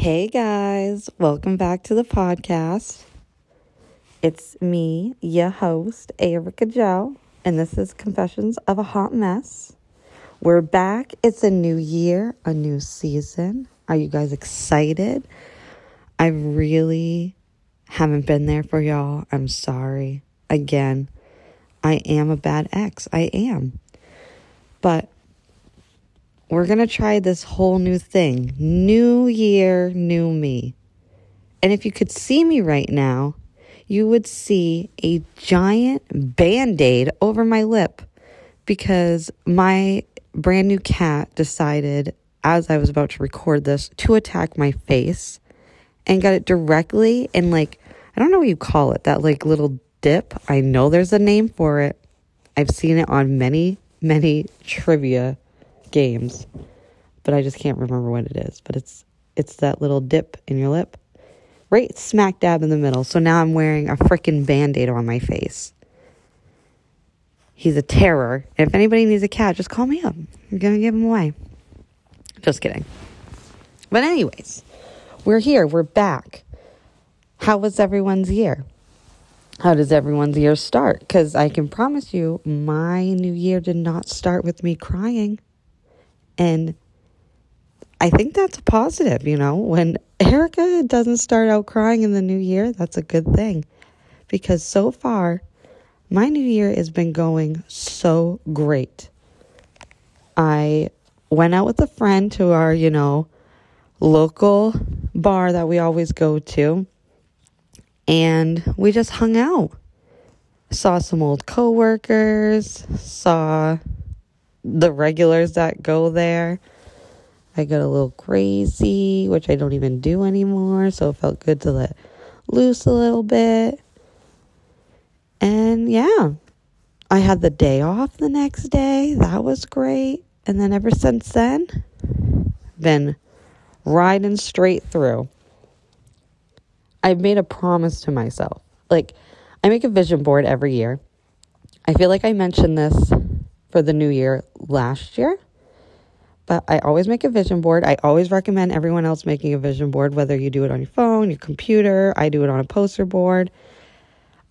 Hey guys, welcome back to the podcast. It's me, your host, Erica Joe, and this is Confessions of a Hot Mess. We're back. It's a new year, a new season. Are you guys excited? I really haven't been there for y'all. I'm sorry. Again, I am a bad ex. I am. But we're going to try this whole new thing. New year, new me. And if you could see me right now, you would see a giant band aid over my lip because my brand new cat decided, as I was about to record this, to attack my face and got it directly in, like, I don't know what you call it, that like little dip. I know there's a name for it. I've seen it on many, many trivia games, but I just can't remember what it is. But it's it's that little dip in your lip, right smack dab in the middle. So now I'm wearing a freaking band-aid on my face. He's a terror. And if anybody needs a cat, just call me up. I'm gonna give him away. Just kidding. But anyways, we're here. We're back. How was everyone's year? How does everyone's year start? Because I can promise you, my new year did not start with me crying. And I think that's a positive, you know. When Erica doesn't start out crying in the new year, that's a good thing. Because so far, my new year has been going so great. I went out with a friend to our, you know, local bar that we always go to, and we just hung out. Saw some old coworkers, saw the regulars that go there. I got a little crazy, which I don't even do anymore, so it felt good to let loose a little bit. And yeah, I had the day off the next day. That was great. And then ever since then, been riding straight through. I've made a promise to myself. Like, I make a vision board every year. I feel like I mentioned this for the new year last year. But I always make a vision board. I always recommend everyone else making a vision board, whether you do it on your phone, your computer, I do it on a poster board.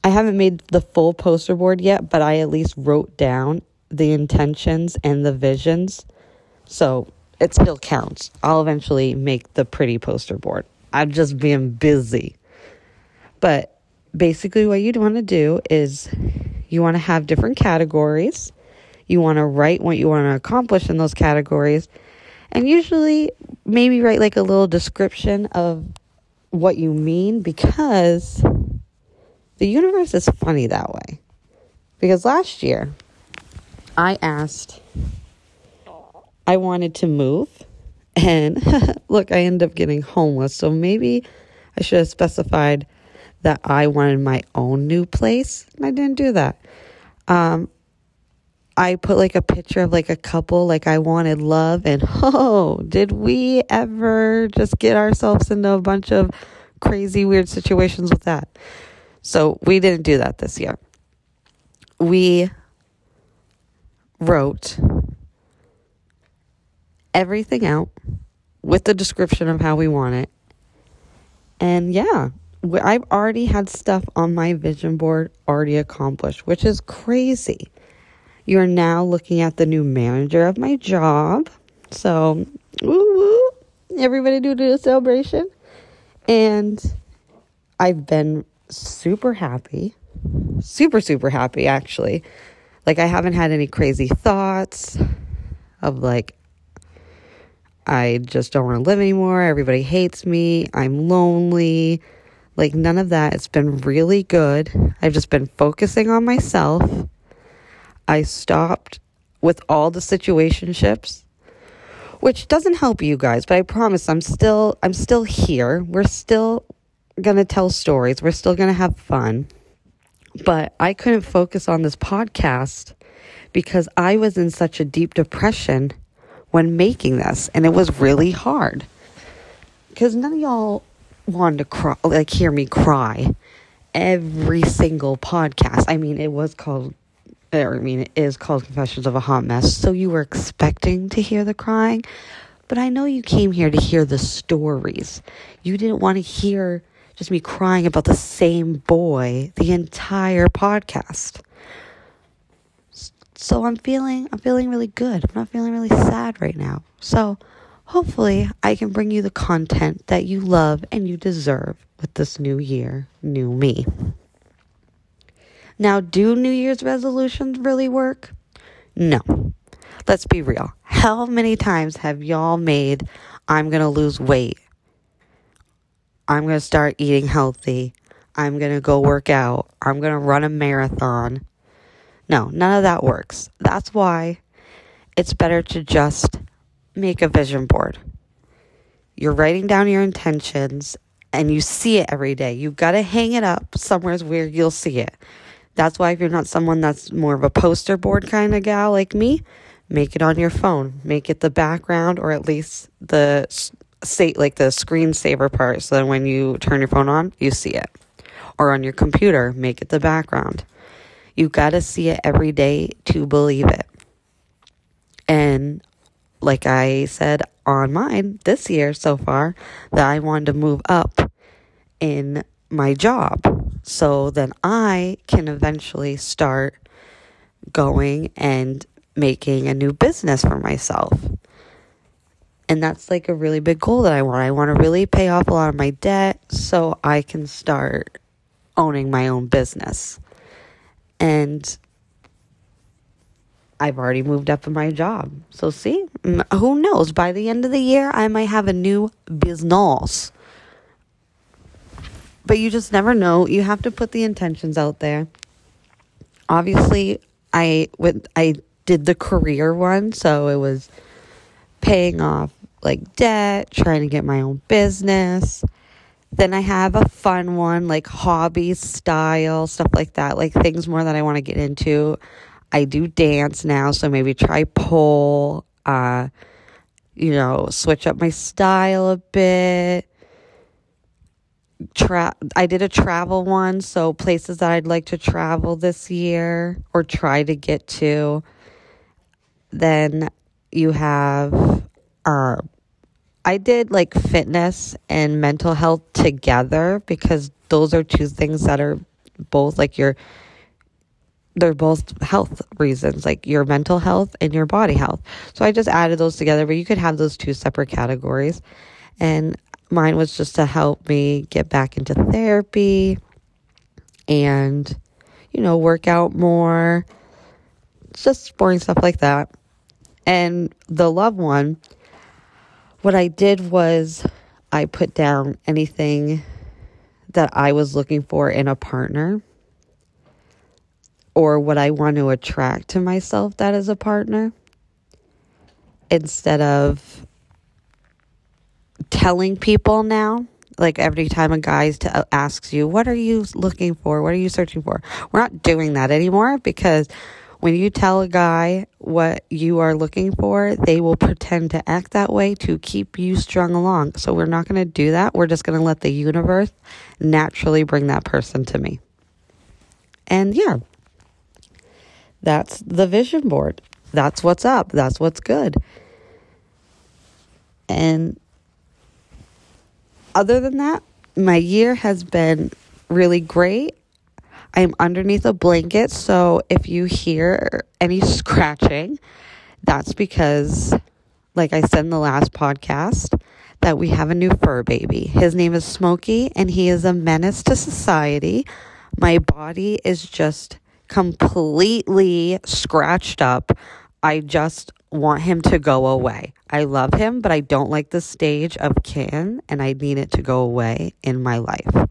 I haven't made the full poster board yet, but I at least wrote down the intentions and the visions. So it still counts. I'll eventually make the pretty poster board. I'm just being busy. But basically, what you'd want to do is you want to have different categories you want to write what you want to accomplish in those categories. And usually, maybe write like a little description of what you mean because the universe is funny that way. Because last year, I asked, I wanted to move. And look, I ended up getting homeless. So maybe I should have specified that I wanted my own new place. And I didn't do that. Um, I put like a picture of like a couple, like I wanted love, and oh, did we ever just get ourselves into a bunch of crazy, weird situations with that? So we didn't do that this year. We wrote everything out with the description of how we want it. And yeah, I've already had stuff on my vision board already accomplished, which is crazy. You're now looking at the new manager of my job. So, woo woo. Everybody do a celebration. And I've been super happy. Super, super happy, actually. Like, I haven't had any crazy thoughts of like, I just don't want to live anymore. Everybody hates me. I'm lonely. Like, none of that. It's been really good. I've just been focusing on myself I stopped with all the situationships which doesn't help you guys but i promise i'm still i'm still here. We're still gonna tell stories. We're still gonna have fun. But i couldn't focus on this podcast because i was in such a deep depression when making this and it was really hard. Because none of y'all wanted to cry like hear me cry every single podcast. I mean it was called I mean, it is called Confessions of a Hot Mess. So you were expecting to hear the crying, But I know you came here to hear the stories. You didn't want to hear just me crying about the same boy the entire podcast. So I'm feeling I'm feeling really good. I'm not feeling really sad right now. So hopefully I can bring you the content that you love and you deserve with this new year, new me. Now, do New Year's resolutions really work? No. Let's be real. How many times have y'all made, I'm going to lose weight? I'm going to start eating healthy. I'm going to go work out. I'm going to run a marathon. No, none of that works. That's why it's better to just make a vision board. You're writing down your intentions and you see it every day. You've got to hang it up somewhere where you'll see it. That's why if you're not someone that's more of a poster board kind of gal like me, make it on your phone. Make it the background or at least the state like the screensaver part so that when you turn your phone on, you see it. Or on your computer, make it the background. You got to see it every day to believe it. And like I said on mine this year so far, that I wanted to move up in my job so then I can eventually start going and making a new business for myself. And that's like a really big goal that I want. I want to really pay off a lot of my debt so I can start owning my own business. And I've already moved up in my job. So, see, who knows? By the end of the year, I might have a new business. But you just never know. You have to put the intentions out there. Obviously, I with I did the career one, so it was paying off like debt, trying to get my own business. Then I have a fun one like hobby style, stuff like that, like things more that I want to get into. I do dance now, so maybe try pole, uh, you know, switch up my style a bit tra- I did a travel one, so places that I'd like to travel this year or try to get to. Then you have uh, I did like fitness and mental health together because those are two things that are both like your they're both health reasons, like your mental health and your body health. So I just added those together, but you could have those two separate categories. And mine was just to help me get back into therapy and, you know, work out more. Just boring stuff like that. And the love one, what I did was I put down anything that I was looking for in a partner or what I want to attract to myself that is a partner instead of telling people now? Like every time a guy uh, asks you what are you looking for? What are you searching for? We're not doing that anymore because when you tell a guy what you are looking for they will pretend to act that way to keep you strung along. So we're not going to do that. We're just going to let the universe naturally bring that person to me. And yeah. That's the vision board. That's what's up. That's what's good. And other than that, my year has been really great. I'm underneath a blanket, so if you hear any scratching, that's because, like I said in the last podcast, that we have a new fur baby. His name is Smokey, and he is a menace to society. My body is just completely scratched up. I just want him to go away. I love him, but I don't like the stage of can, and I need it to go away in my life.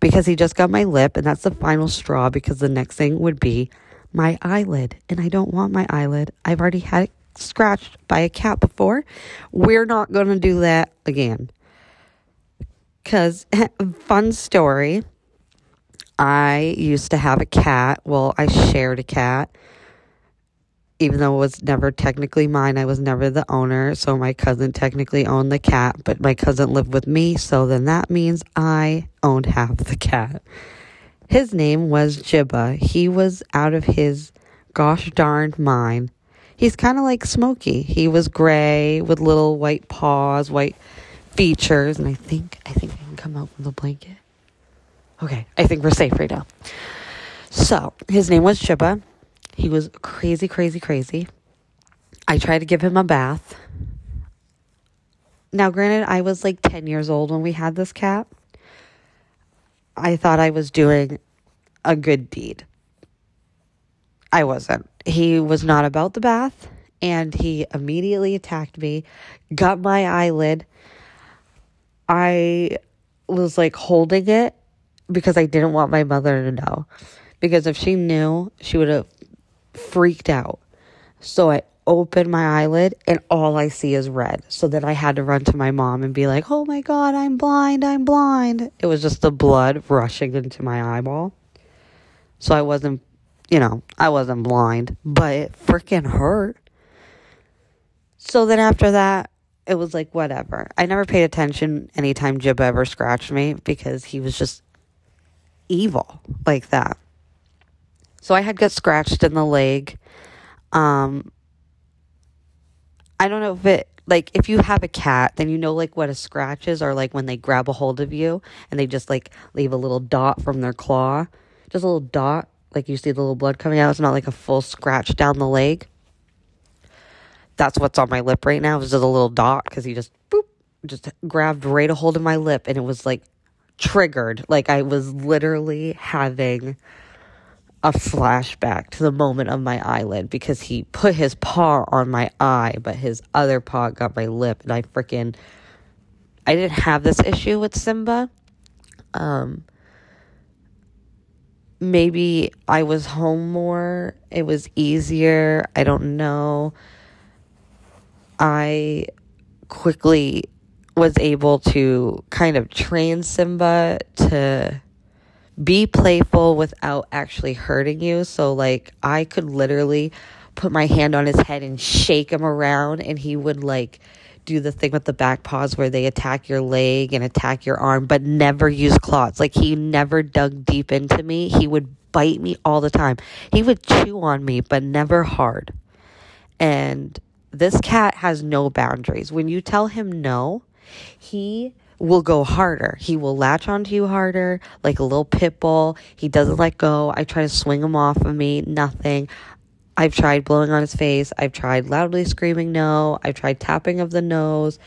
Because he just got my lip, and that's the final straw because the next thing would be my eyelid. And I don't want my eyelid. I've already had it scratched by a cat before. We're not going to do that again. Because, fun story, I used to have a cat. Well, I shared a cat even though it was never technically mine, I was never the owner. So my cousin technically owned the cat, but my cousin lived with me. So then that means I owned half the cat. His name was Jibba. He was out of his gosh darned mind. He's kind of like Smokey. He was gray with little white paws, white features, and I think I think I can come out from the blanket. Okay, I think we're safe right now. So his name was Chiba. He was crazy, crazy, crazy. I tried to give him a bath. Now, granted, I was like 10 years old when we had this cat. I thought I was doing a good deed. I wasn't. He was not about the bath and he immediately attacked me, got my eyelid. I was like holding it because I didn't want my mother to know. Because if she knew, she would have freaked out. So I opened my eyelid and all I see is red. So then I had to run to my mom and be like, oh my God, I'm blind, I'm blind. It was just the blood rushing into my eyeball. So I wasn't, you know, I wasn't blind, but it freaking hurt. So then after that, it was like, whatever. I never paid attention anytime Jib ever scratched me because he was just evil like that. So I had got scratched in the leg. Um, I don't know if it like if you have a cat, then you know like what a scratch is, or like when they grab a hold of you and they just like leave a little dot from their claw, just a little dot, like you see the little blood coming out. It's not like a full scratch down the leg. That's what's on my lip right now. It's just a little dot because he just boop, just grabbed right a hold of my lip, and it was like triggered. Like I was literally having a flashback to the moment of my eyelid because he put his paw on my eye, but his other paw got my lip, and I freaking. I didn't have this issue with Simba. Um, maybe I was home more. It was easier. I don't know. I quickly was able to kind of train Simba to be playful without actually hurting you. So, like, I could literally put my hand on his head and shake him around, and he would, like, do the thing with the back paws where they attack your leg and attack your arm, but never use claws. Like, he never dug deep into me. He would bite me all the time. He would chew on me, but never hard. And this cat has no boundaries. When you tell him no, he will go harder. He will latch onto you harder, like a little pit bull. He doesn't let go. I try to swing him off of me, nothing. I've tried blowing on his face. I've tried loudly screaming no. I've tried tapping of the nose.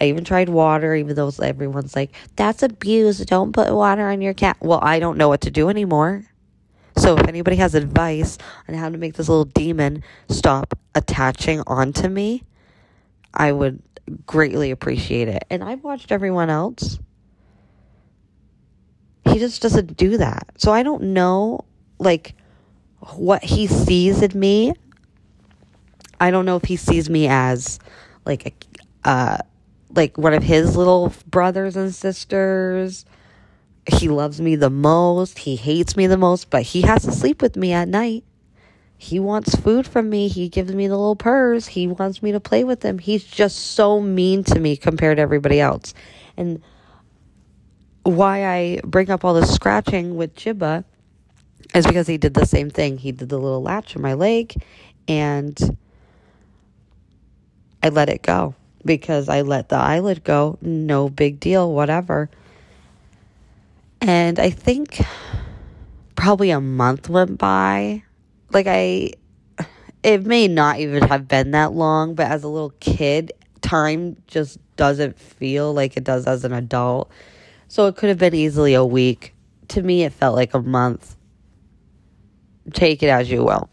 I even tried water, even though everyone's like, that's abuse. Don't put water on your cat. Well, I don't know what to do anymore. So if anybody has advice on how to make this little demon stop attaching onto me, I would greatly appreciate it. And I've watched everyone else. He just doesn't do that. So I don't know like what he sees in me. I don't know if he sees me as like a uh like one of his little brothers and sisters. He loves me the most. He hates me the most, but he has to sleep with me at night. He wants food from me. He gives me the little purrs. He wants me to play with him. He's just so mean to me compared to everybody else. And why I bring up all this scratching with Jibba is because he did the same thing. He did the little latch on my leg and I let it go because I let the eyelid go. No big deal, whatever. And I think probably a month went by like I it may not even have been that long, but as a little kid, time just doesn't feel like it does as an adult. So it could have been easily a week. To me, it felt like a month. Take it as you will.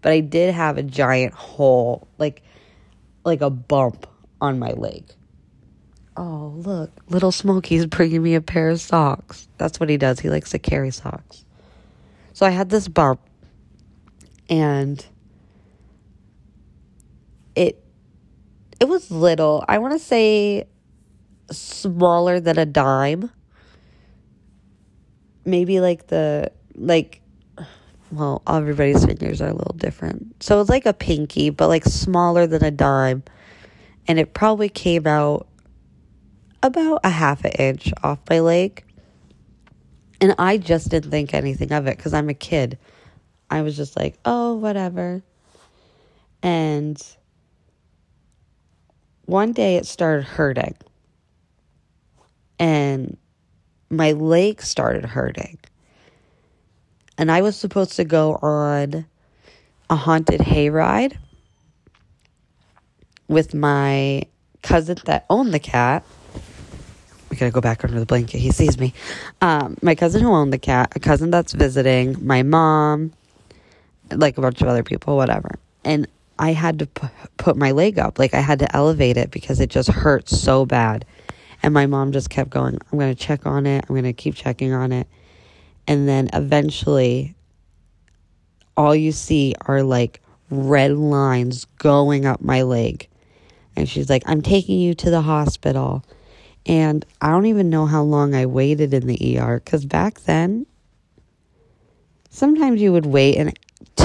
But I did have a giant hole, like like a bump on my leg. Oh, look, little Smokey's bringing me a pair of socks. That's what he does. He likes to carry socks. So I had this bump and it it was little. I want to say smaller than a dime. Maybe like the like well, everybody's fingers are a little different. So it's like a pinky, but like smaller than a dime. And it probably came out about a half an inch off my leg. And I just didn't think anything of it because I'm a kid. I was just like, oh, whatever. And one day it started hurting. And my leg started hurting. And I was supposed to go on a haunted hayride with my cousin that owned the cat. We gotta go back under the blanket. He sees me. Um, my cousin who owned the cat, a cousin that's visiting, my mom, like a bunch of other people, whatever. And I had to p- put my leg up. Like I had to elevate it because it just hurt so bad. And my mom just kept going, I'm going to check on it. I'm going to keep checking on it. And then eventually, all you see are like red lines going up my leg. And she's like, I'm taking you to the hospital. And I don't even know how long I waited in the ER because back then, sometimes you would wait an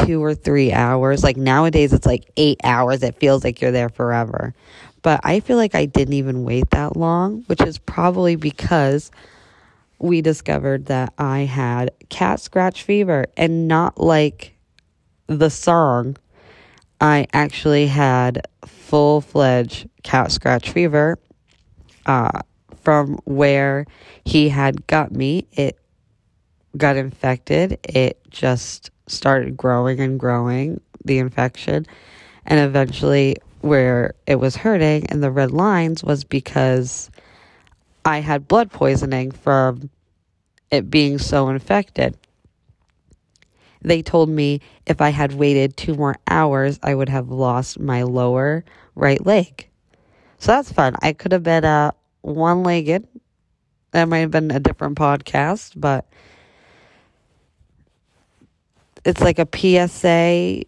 two or three hours. Like nowadays, it's like eight hours. It feels like you're there forever. But I feel like I didn't even wait that long, which is probably because we discovered that I had cat scratch fever and not like the song. I actually had full fledged cat scratch fever uh, from where he had got me. It got infected. It just started growing and growing, the infection. And eventually, where it was hurting and the red lines was because I had blood poisoning from it being so infected. They told me if I had waited two more hours, I would have lost my lower right leg. So that's fun. I could have been uh, one legged. That might have been a different podcast, but it's like a PSA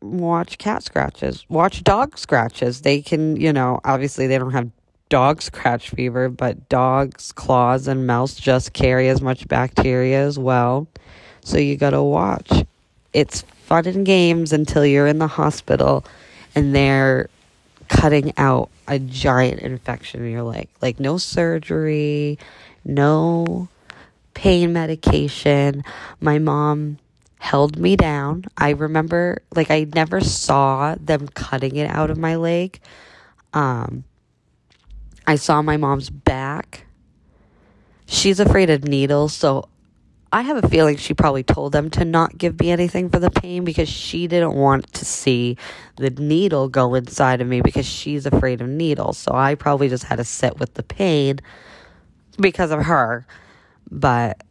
watch cat scratches, watch dog scratches. They can, you know, obviously they don't have dog scratch fever, but dogs' claws and mouths just carry as much bacteria as well. So you got to watch. It's fun and games until you're in the hospital and they're cutting out a giant infection in your leg. Like no surgery, no pain medication. My mom held me down. I remember like I never saw them cutting it out of my leg. Um I saw my mom's back. She's afraid of needles, so I have a feeling she probably told them to not give me anything for the pain because she didn't want to see the needle go inside of me because she's afraid of needles. So I probably just had to sit with the pain because of her. But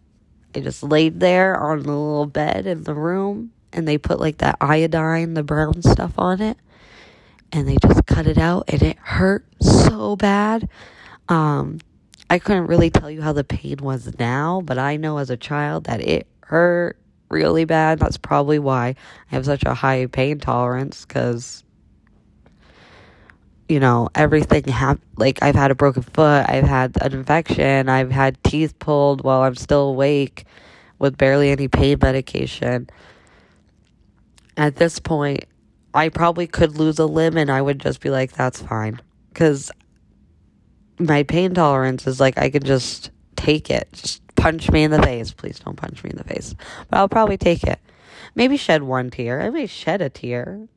I just laid there on the little bed in the room and they put like that iodine, the brown stuff on it. And they just cut it out and it hurt so bad. Um, I couldn't really tell you how the pain was now, but I know as a child that it hurt really bad. That's probably why I have such a high pain tolerance because you know, everything hap- like I've had a broken foot, I've had an infection, I've had teeth pulled while I'm still awake with barely any pain medication. At this point, I probably could lose a limb and I would just be like that's fine cuz my pain tolerance is like I can just take it. Just punch me in the face. Please don't punch me in the face. But I'll probably take it. Maybe shed one tear. I may shed a tear.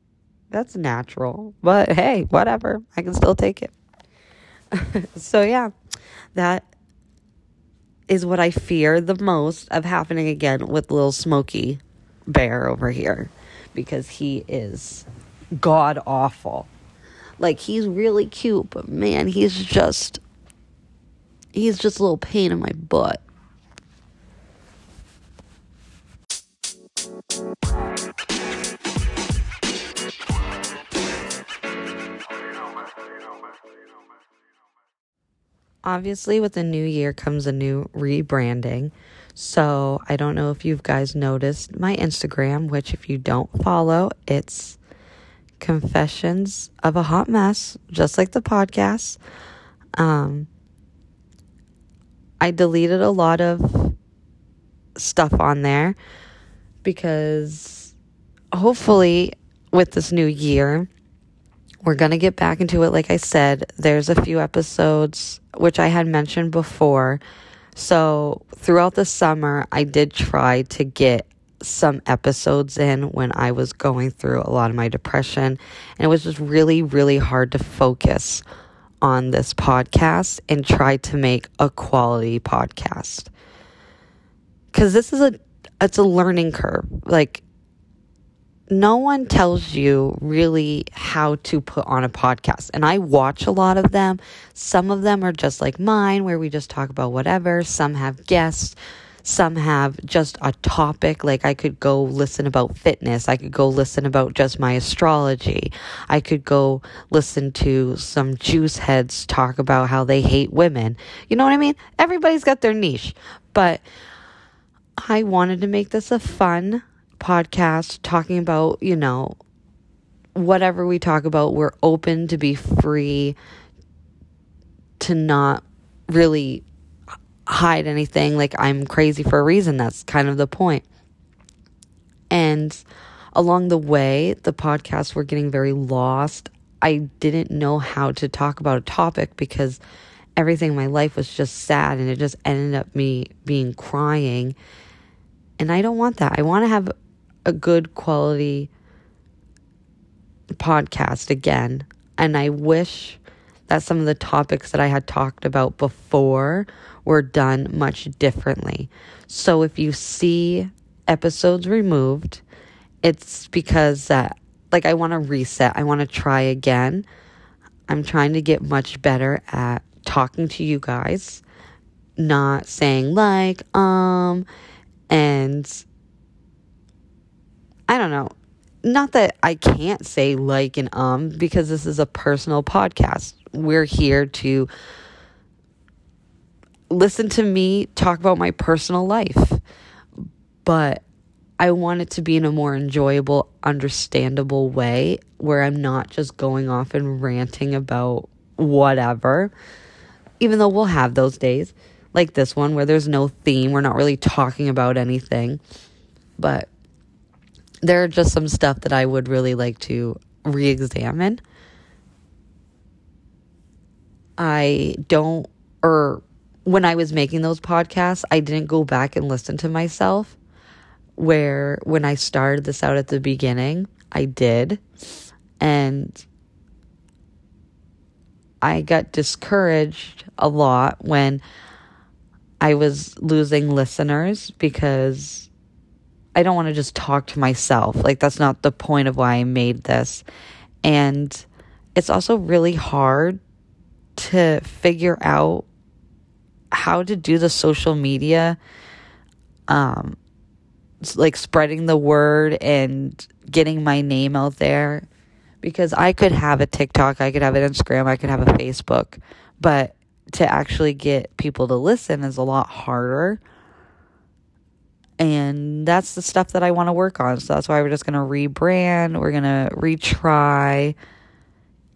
That's natural. But hey, whatever. I can still take it. so, yeah, that is what I fear the most of happening again with little Smokey Bear over here because he is god awful. Like, he's really cute, but man, he's just. He's just a little pain in my butt. Obviously with the new year comes a new rebranding. So I don't know if you guys noticed my Instagram, which if you don't follow, it's Confessions of a Hot Mess, just like the podcast. Um, I deleted a lot of stuff on there because hopefully with this new year, we're going to get back into it. Like I said, there's a few episodes which I had mentioned before. So throughout the summer, I did try to get some episodes in when I was going through a lot of my depression. And it was just really, really hard to focus on this podcast and try to make a quality podcast. Cause this is a it's a learning curve. Like no one tells you really how to put on a podcast. And I watch a lot of them. Some of them are just like mine, where we just talk about whatever. Some have guests. Some have just a topic. Like I could go listen about fitness. I could go listen about just my astrology. I could go listen to some juice heads talk about how they hate women. You know what I mean? Everybody's got their niche. But I wanted to make this a fun podcast talking about, you know, whatever we talk about. We're open to be free to not really hide anything. Like, I'm crazy for a reason. That's kind of the point. And along the way, the podcasts were getting very lost. I didn't know how to talk about a topic because everything in my life was just sad and it just ended up me being crying. And I don't want that. I want to have a good quality podcast again. And I wish that some of the topics that I had talked about before were done much differently. So if you see episodes removed, it's because that like I want to reset. I want to try again. I'm trying to get much better at talking to you guys, not saying like um and I don't know. Not that I can't say like and um because this is a personal podcast. We're here to listen to me talk about my personal life. But I want it to be in a more enjoyable, understandable way where I'm not just going off and ranting about whatever. Even though we'll have those days like this one where there's no theme, we're not really talking about anything. But there are just some stuff that I would really like to re examine. I don't, or when I was making those podcasts, I didn't go back and listen to myself. Where when I started this out at the beginning, I did. And I got discouraged a lot when I was losing listeners because I don't want to just talk to myself. Like, that's not the point of why I made this. And it's also really hard to figure out how to do the social media, um, like spreading the word and getting my name out there. Because I could have a TikTok, I could have an Instagram, I could have a Facebook, but to actually get people to listen is a lot harder. And that's the stuff that I want to work on. So that's why we're just going to rebrand. We're going to retry.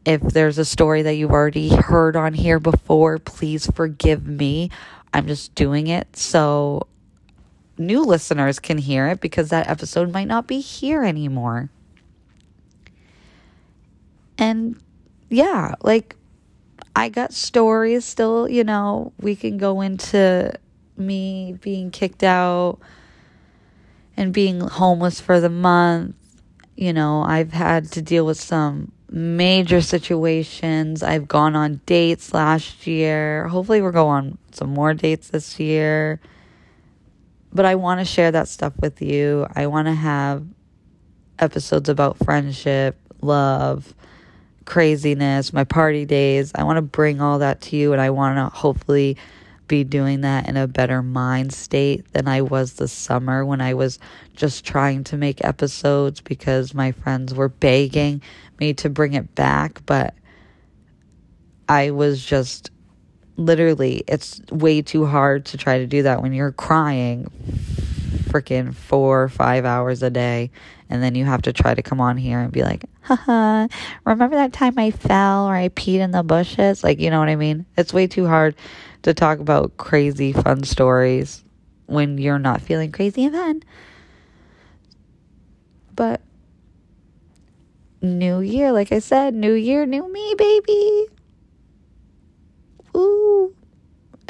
If there's a story that you've already heard on here before, please forgive me. I'm just doing it so new listeners can hear it because that episode might not be here anymore. And yeah, like I got stories still, you know, we can go into me being kicked out and being homeless for the month. You know, I've had to deal with some major situations. I've gone on dates last year. Hopefully, we're going on some more dates this year. But I want to share that stuff with you. I want to have episodes about friendship, love, craziness, my party days. I want to bring all that to you, and I want to hopefully be doing that in a better mind state than I was this summer when I was just trying to make episodes because my friends were begging me to bring it back. But I was just literally, it's way too hard to try to do that when you're crying freaking four or five hours a day. And then you have to try to come on here and be like, haha, remember that time I fell or I peed in the bushes? Like, you know what I mean? It's way too hard to talk about crazy fun stories when you're not feeling crazy and fun. But new year, like I said, new year, new me, baby. Ooh.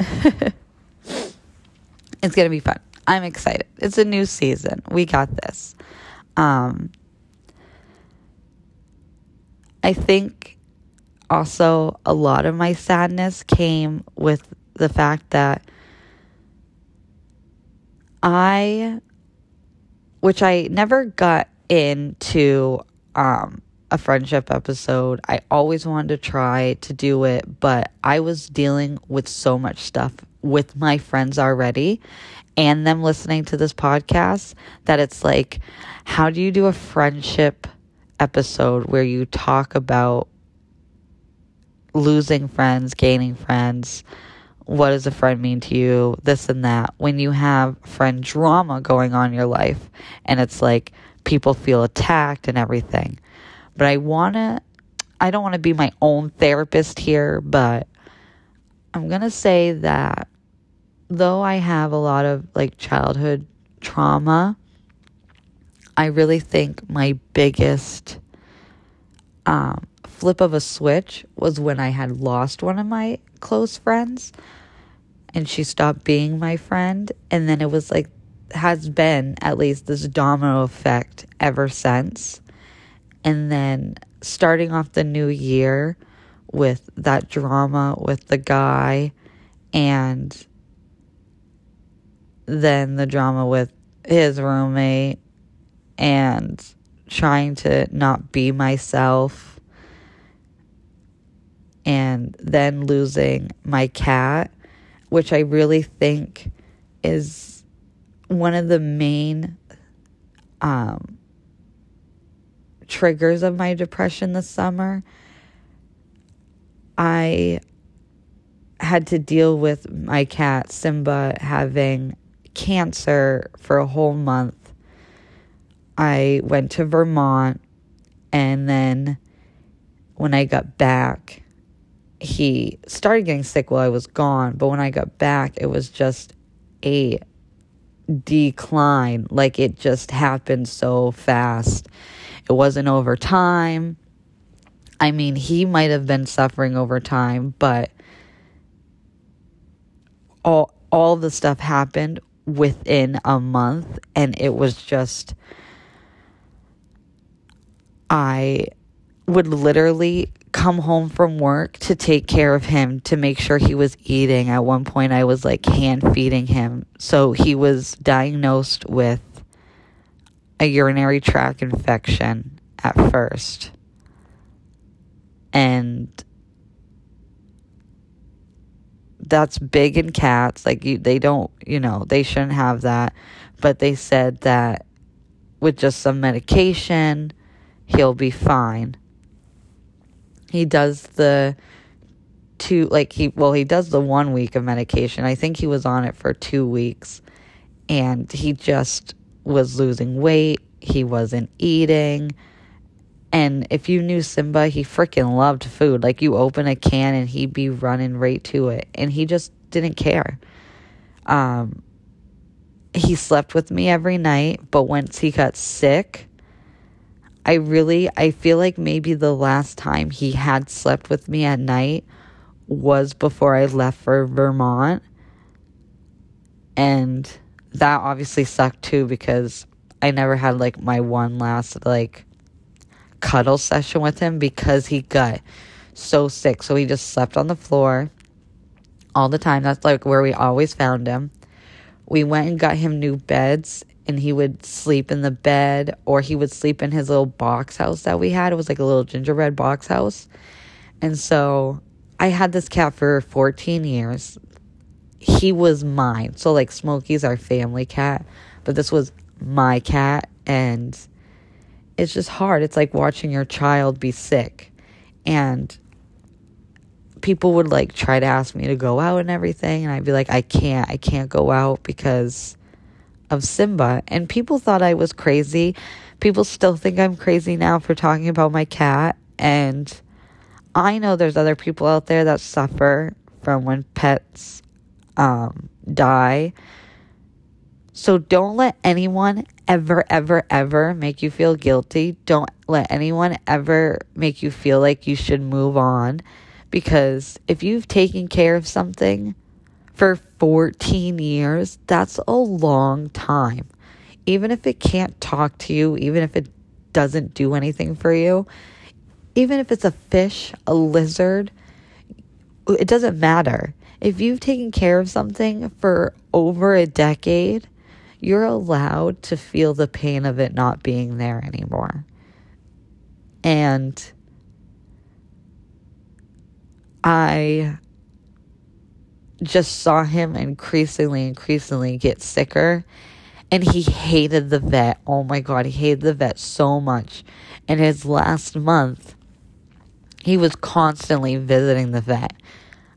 it's going to be fun. I'm excited. It's a new season. We got this. Um, I think also a lot of my sadness came with the fact that I, which I never got into um, a friendship episode. I always wanted to try to do it, but I was dealing with so much stuff with my friends already and them listening to this podcast that it's like, how do you do a friendship episode where you talk about losing friends, gaining friends? What does a friend mean to you? This and that. When you have friend drama going on in your life and it's like people feel attacked and everything. But I want to, I don't want to be my own therapist here, but I'm going to say that though I have a lot of like childhood trauma, I really think my biggest um, flip of a switch was when I had lost one of my close friends and she stopped being my friend. And then it was like, has been at least this domino effect ever since. And then starting off the new year with that drama with the guy and then the drama with his roommate and trying to not be myself and then losing my cat which I really think is one of the main um, triggers of my depression this summer. I had to deal with my cat Simba having cancer for a whole month. I went to Vermont and then when I got back, he started getting sick while I was gone. But when I got back, it was just a decline. Like it just happened so fast. It wasn't over time. I mean, he might have been suffering over time, but all all the stuff happened within a month and it was just I would literally come home from work to take care of him to make sure he was eating. At one point I was like hand feeding him. So he was diagnosed with a urinary tract infection at first. And that's big in cats. Like you, they don't, you know, they shouldn't have that. But they said that with just some medication, he'll be fine. He does the two, like he, well, he does the one week of medication. I think he was on it for two weeks, and he just was losing weight. He wasn't eating and if you knew Simba, he freaking loved food. Like you open a can and he'd be running right to it. And he just didn't care. Um, he slept with me every night, but once he got sick, I really I feel like maybe the last time he had slept with me at night was before I left for Vermont. And that obviously sucked too because I never had like my one last like cuddle session with him because he got so sick. So he just slept on the floor all the time. That's like where we always found him. We went and got him new beds and he would sleep in the bed or he would sleep in his little box house that we had. It was like a little gingerbread box house. And so I had this cat for 14 years. He was mine. So like Smokey's our family cat, but this was my cat and it's just hard. It's like watching your child be sick. And people would like try to ask me to go out and everything. And I'd be like, I can't, I can't go out because of Simba. And people thought I was crazy. People still think I'm crazy now for talking about my cat. And I know there's other people out there that suffer from when pets um, die. So don't let anyone ever, ever, ever make you feel guilty. Don't let anyone ever make you feel like you should move on. Because if you've taken care of something for 14 years, that's a long time. Even if it can't talk to you, even if it doesn't do anything for you, even if it's a fish, a lizard, it doesn't matter. If you've taken care of something for over a decade, you're allowed to feel the pain of it not being there anymore. And I just saw him increasingly, increasingly get sicker. And he hated the vet. Oh my God, he hated the vet so much. And his last month, he was constantly visiting the vet.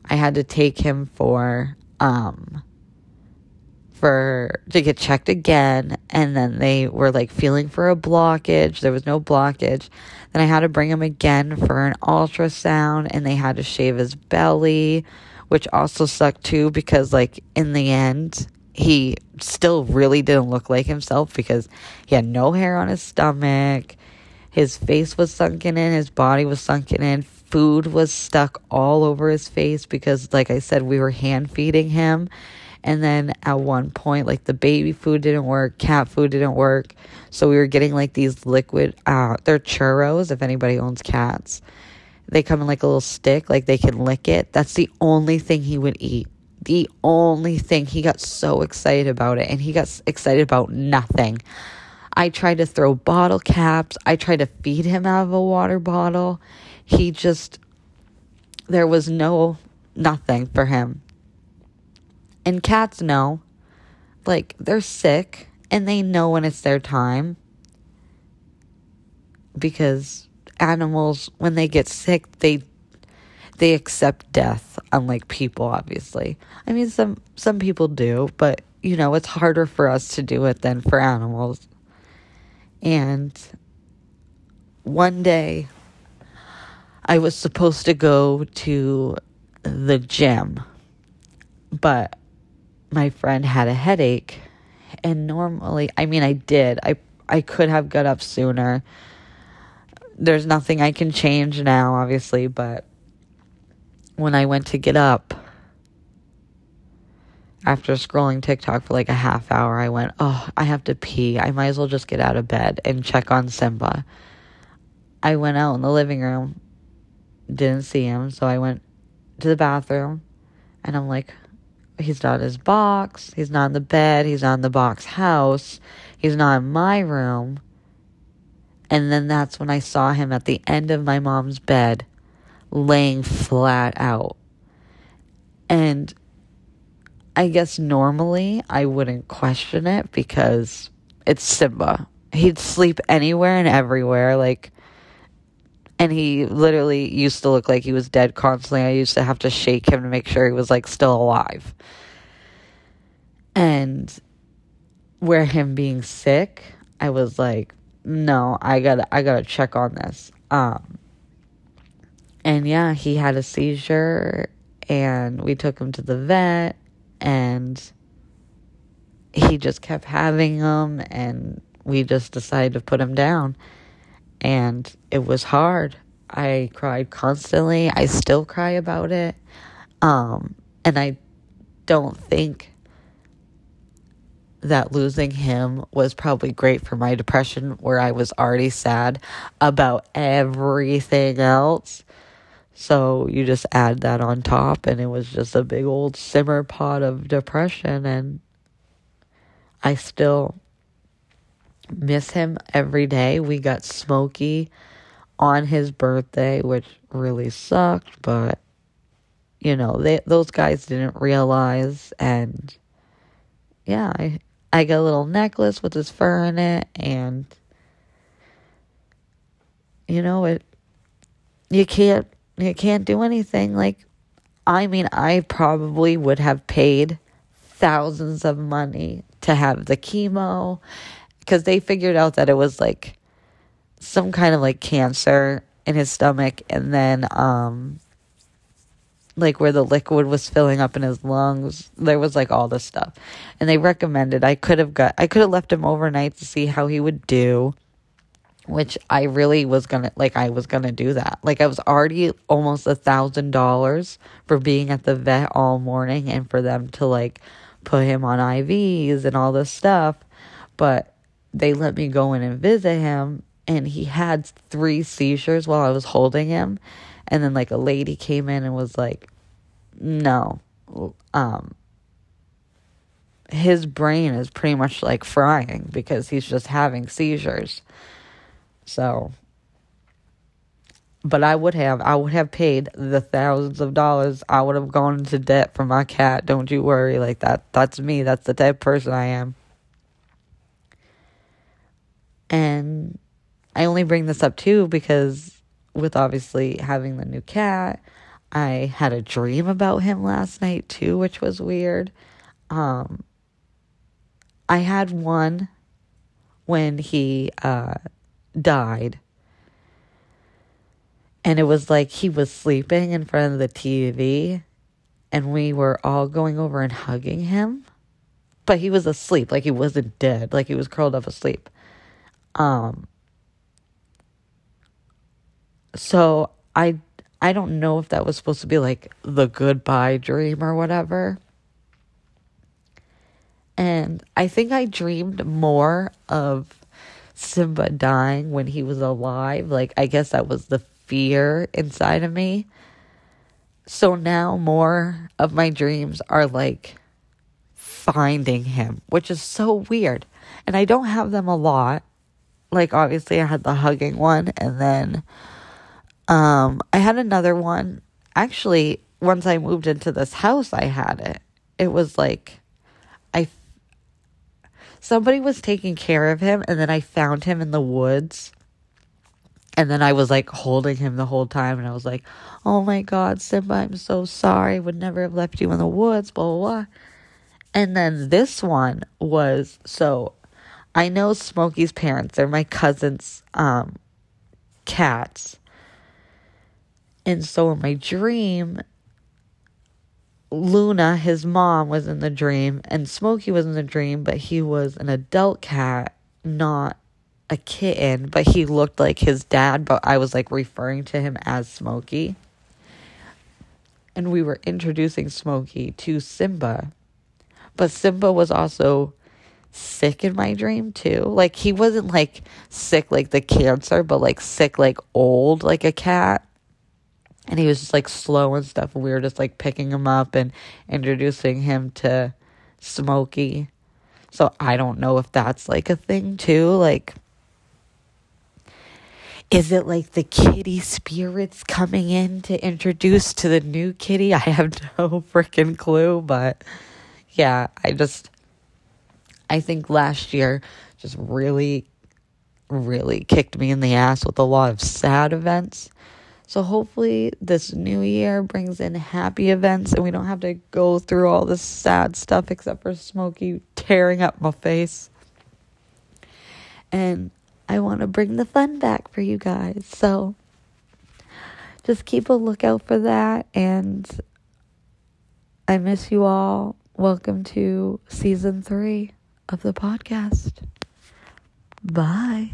I had to take him for um for to get checked again and then they were like feeling for a blockage. There was no blockage. Then i had to bring him again for an ultrasound and they had to shave his belly which also sucked too because like in the end he still really didn't look like himself because he had no hair on his stomach. His face was sunken in his body was sunken in food was stuck all over his face because like i said we were hand feeding him and then at one point, like the baby food didn't work, cat food didn't work. So we were getting like these liquid, uh, they're Churus if anybody owns cats. They come in like a little stick, like they can lick it. That's the only thing he would eat. The only thing. He got so excited about it and he got excited about nothing. I tried to throw bottle caps. I tried to feed him out of a water bottle. He just, there was no, nothing for him. And cats know. Like, they're sick and they know when it's their time. Because animals, when they get sick, they they accept death unlike people obviously i mean some some people do but you know it's harder for us to do it than for animals and one day i was supposed to go to the gym but my friend had a headache and normally I mean I did. I I could have got up sooner. There's nothing I can change now obviously, but when I went to get up after scrolling TikTok for like a half hour, I went, "Oh, I have to pee. I might as well just get out of bed and check on Simba." I went out in the living room, didn't see him, so I went to the bathroom and I'm like, he's not in his box. He's not in the bed. He's not in the box house. He's not in my room. And then that's when I saw him at the end of my mom's bed, laying flat out. And I guess normally I wouldn't question it because it's Simba. He'd sleep anywhere and everywhere. Like, and he literally used to look like he was dead constantly. I used to have to shake him to make sure he was like still alive. And where him being sick, I was like, no, I gotta I gotta check on this. Um and yeah, he had a seizure and we took him to the vet and he just kept having them and we just decided to put him down and it was hard. I cried constantly. I still cry about it. Um, and I don't think that losing him was probably great for my depression, where I was already sad about everything else. So you just add that on top, and it was just a big old simmer pot of depression. And I still miss him every day. We got Smokey on his birthday, which really sucked, but you know, they those guys didn't realize and yeah, I I got a little necklace with his fur in it and you know, it you can't you can't do anything like I mean, I probably would have paid thousands of money to have the chemo because they figured out that it was like some kind of like cancer in his stomach and then um like where the liquid was filling up in his lungs there was like all this stuff and they recommended i could have got i could have left him overnight to see how he would do which I really was gonna like I was gonna do that. Like I was already almost a thousand dollars for being at the vet all morning and for them to like put him on IVs and all this stuff. But they let me go in and visit him and he had three seizures while I was holding him. And then like a lady came in and was like, No. Um his brain is pretty much like frying because he's just having seizures. So, but I would have, I would have paid the thousands of dollars. I would have gone into debt for my cat. Don't you worry. Like that, that's me. That's the type of person I am. And I only bring this up too because with obviously having the new cat, I had a dream about him last night too, which was weird. Um, I had one when he uh, died. And it was like he was sleeping in front of the TV and we were all going over and hugging him. But he was asleep, like he wasn't dead, like he was curled up asleep. Um so I I don't know if that was supposed to be like the goodbye dream or whatever. And I think I dreamed more of Simba dying when he was alive. Like, I guess that was the fear inside of me. So now more of my dreams are like finding him, which is so weird. And I don't have them a lot. Like obviously I had the hugging one and then um I had another one. Actually, once I moved into this house I had it. It was like I somebody was taking care of him and then I found him in the woods. And then I was like holding him the whole time and I was like, "Oh my god, Simba, I'm so sorry. I would never have left you in the woods, blah blah." blah. And then this one was so I know Smokey's parents, they're my cousin's um cats. And so in my dream, Luna, his mom, was in the dream, and Smokey was in the dream, but he was an adult cat, not a kitten, but he looked like his dad, but I was like referring to him as Smokey. And we were introducing Smokey to Simba. But Simba was also sick in my dream too. Like he wasn't like sick like the cancer, but like sick like old like a cat. And he was just like slow and stuff. And we were just like picking him up and introducing him to smokey. So i don't know if that's like a thing too. Like is it like the kitty spirits coming in to introduce to the new kitty? I have no freaking clue but yeah i just i think last year just really really kicked me in the ass with a lot of sad events so hopefully this new year brings in happy events and we don't have to go through all this sad stuff except for Smokey tearing up my face. And I want to bring the fun back for you guys. So just keep a lookout for that and I miss you all. Welcome to season 3 of the podcast. Bye.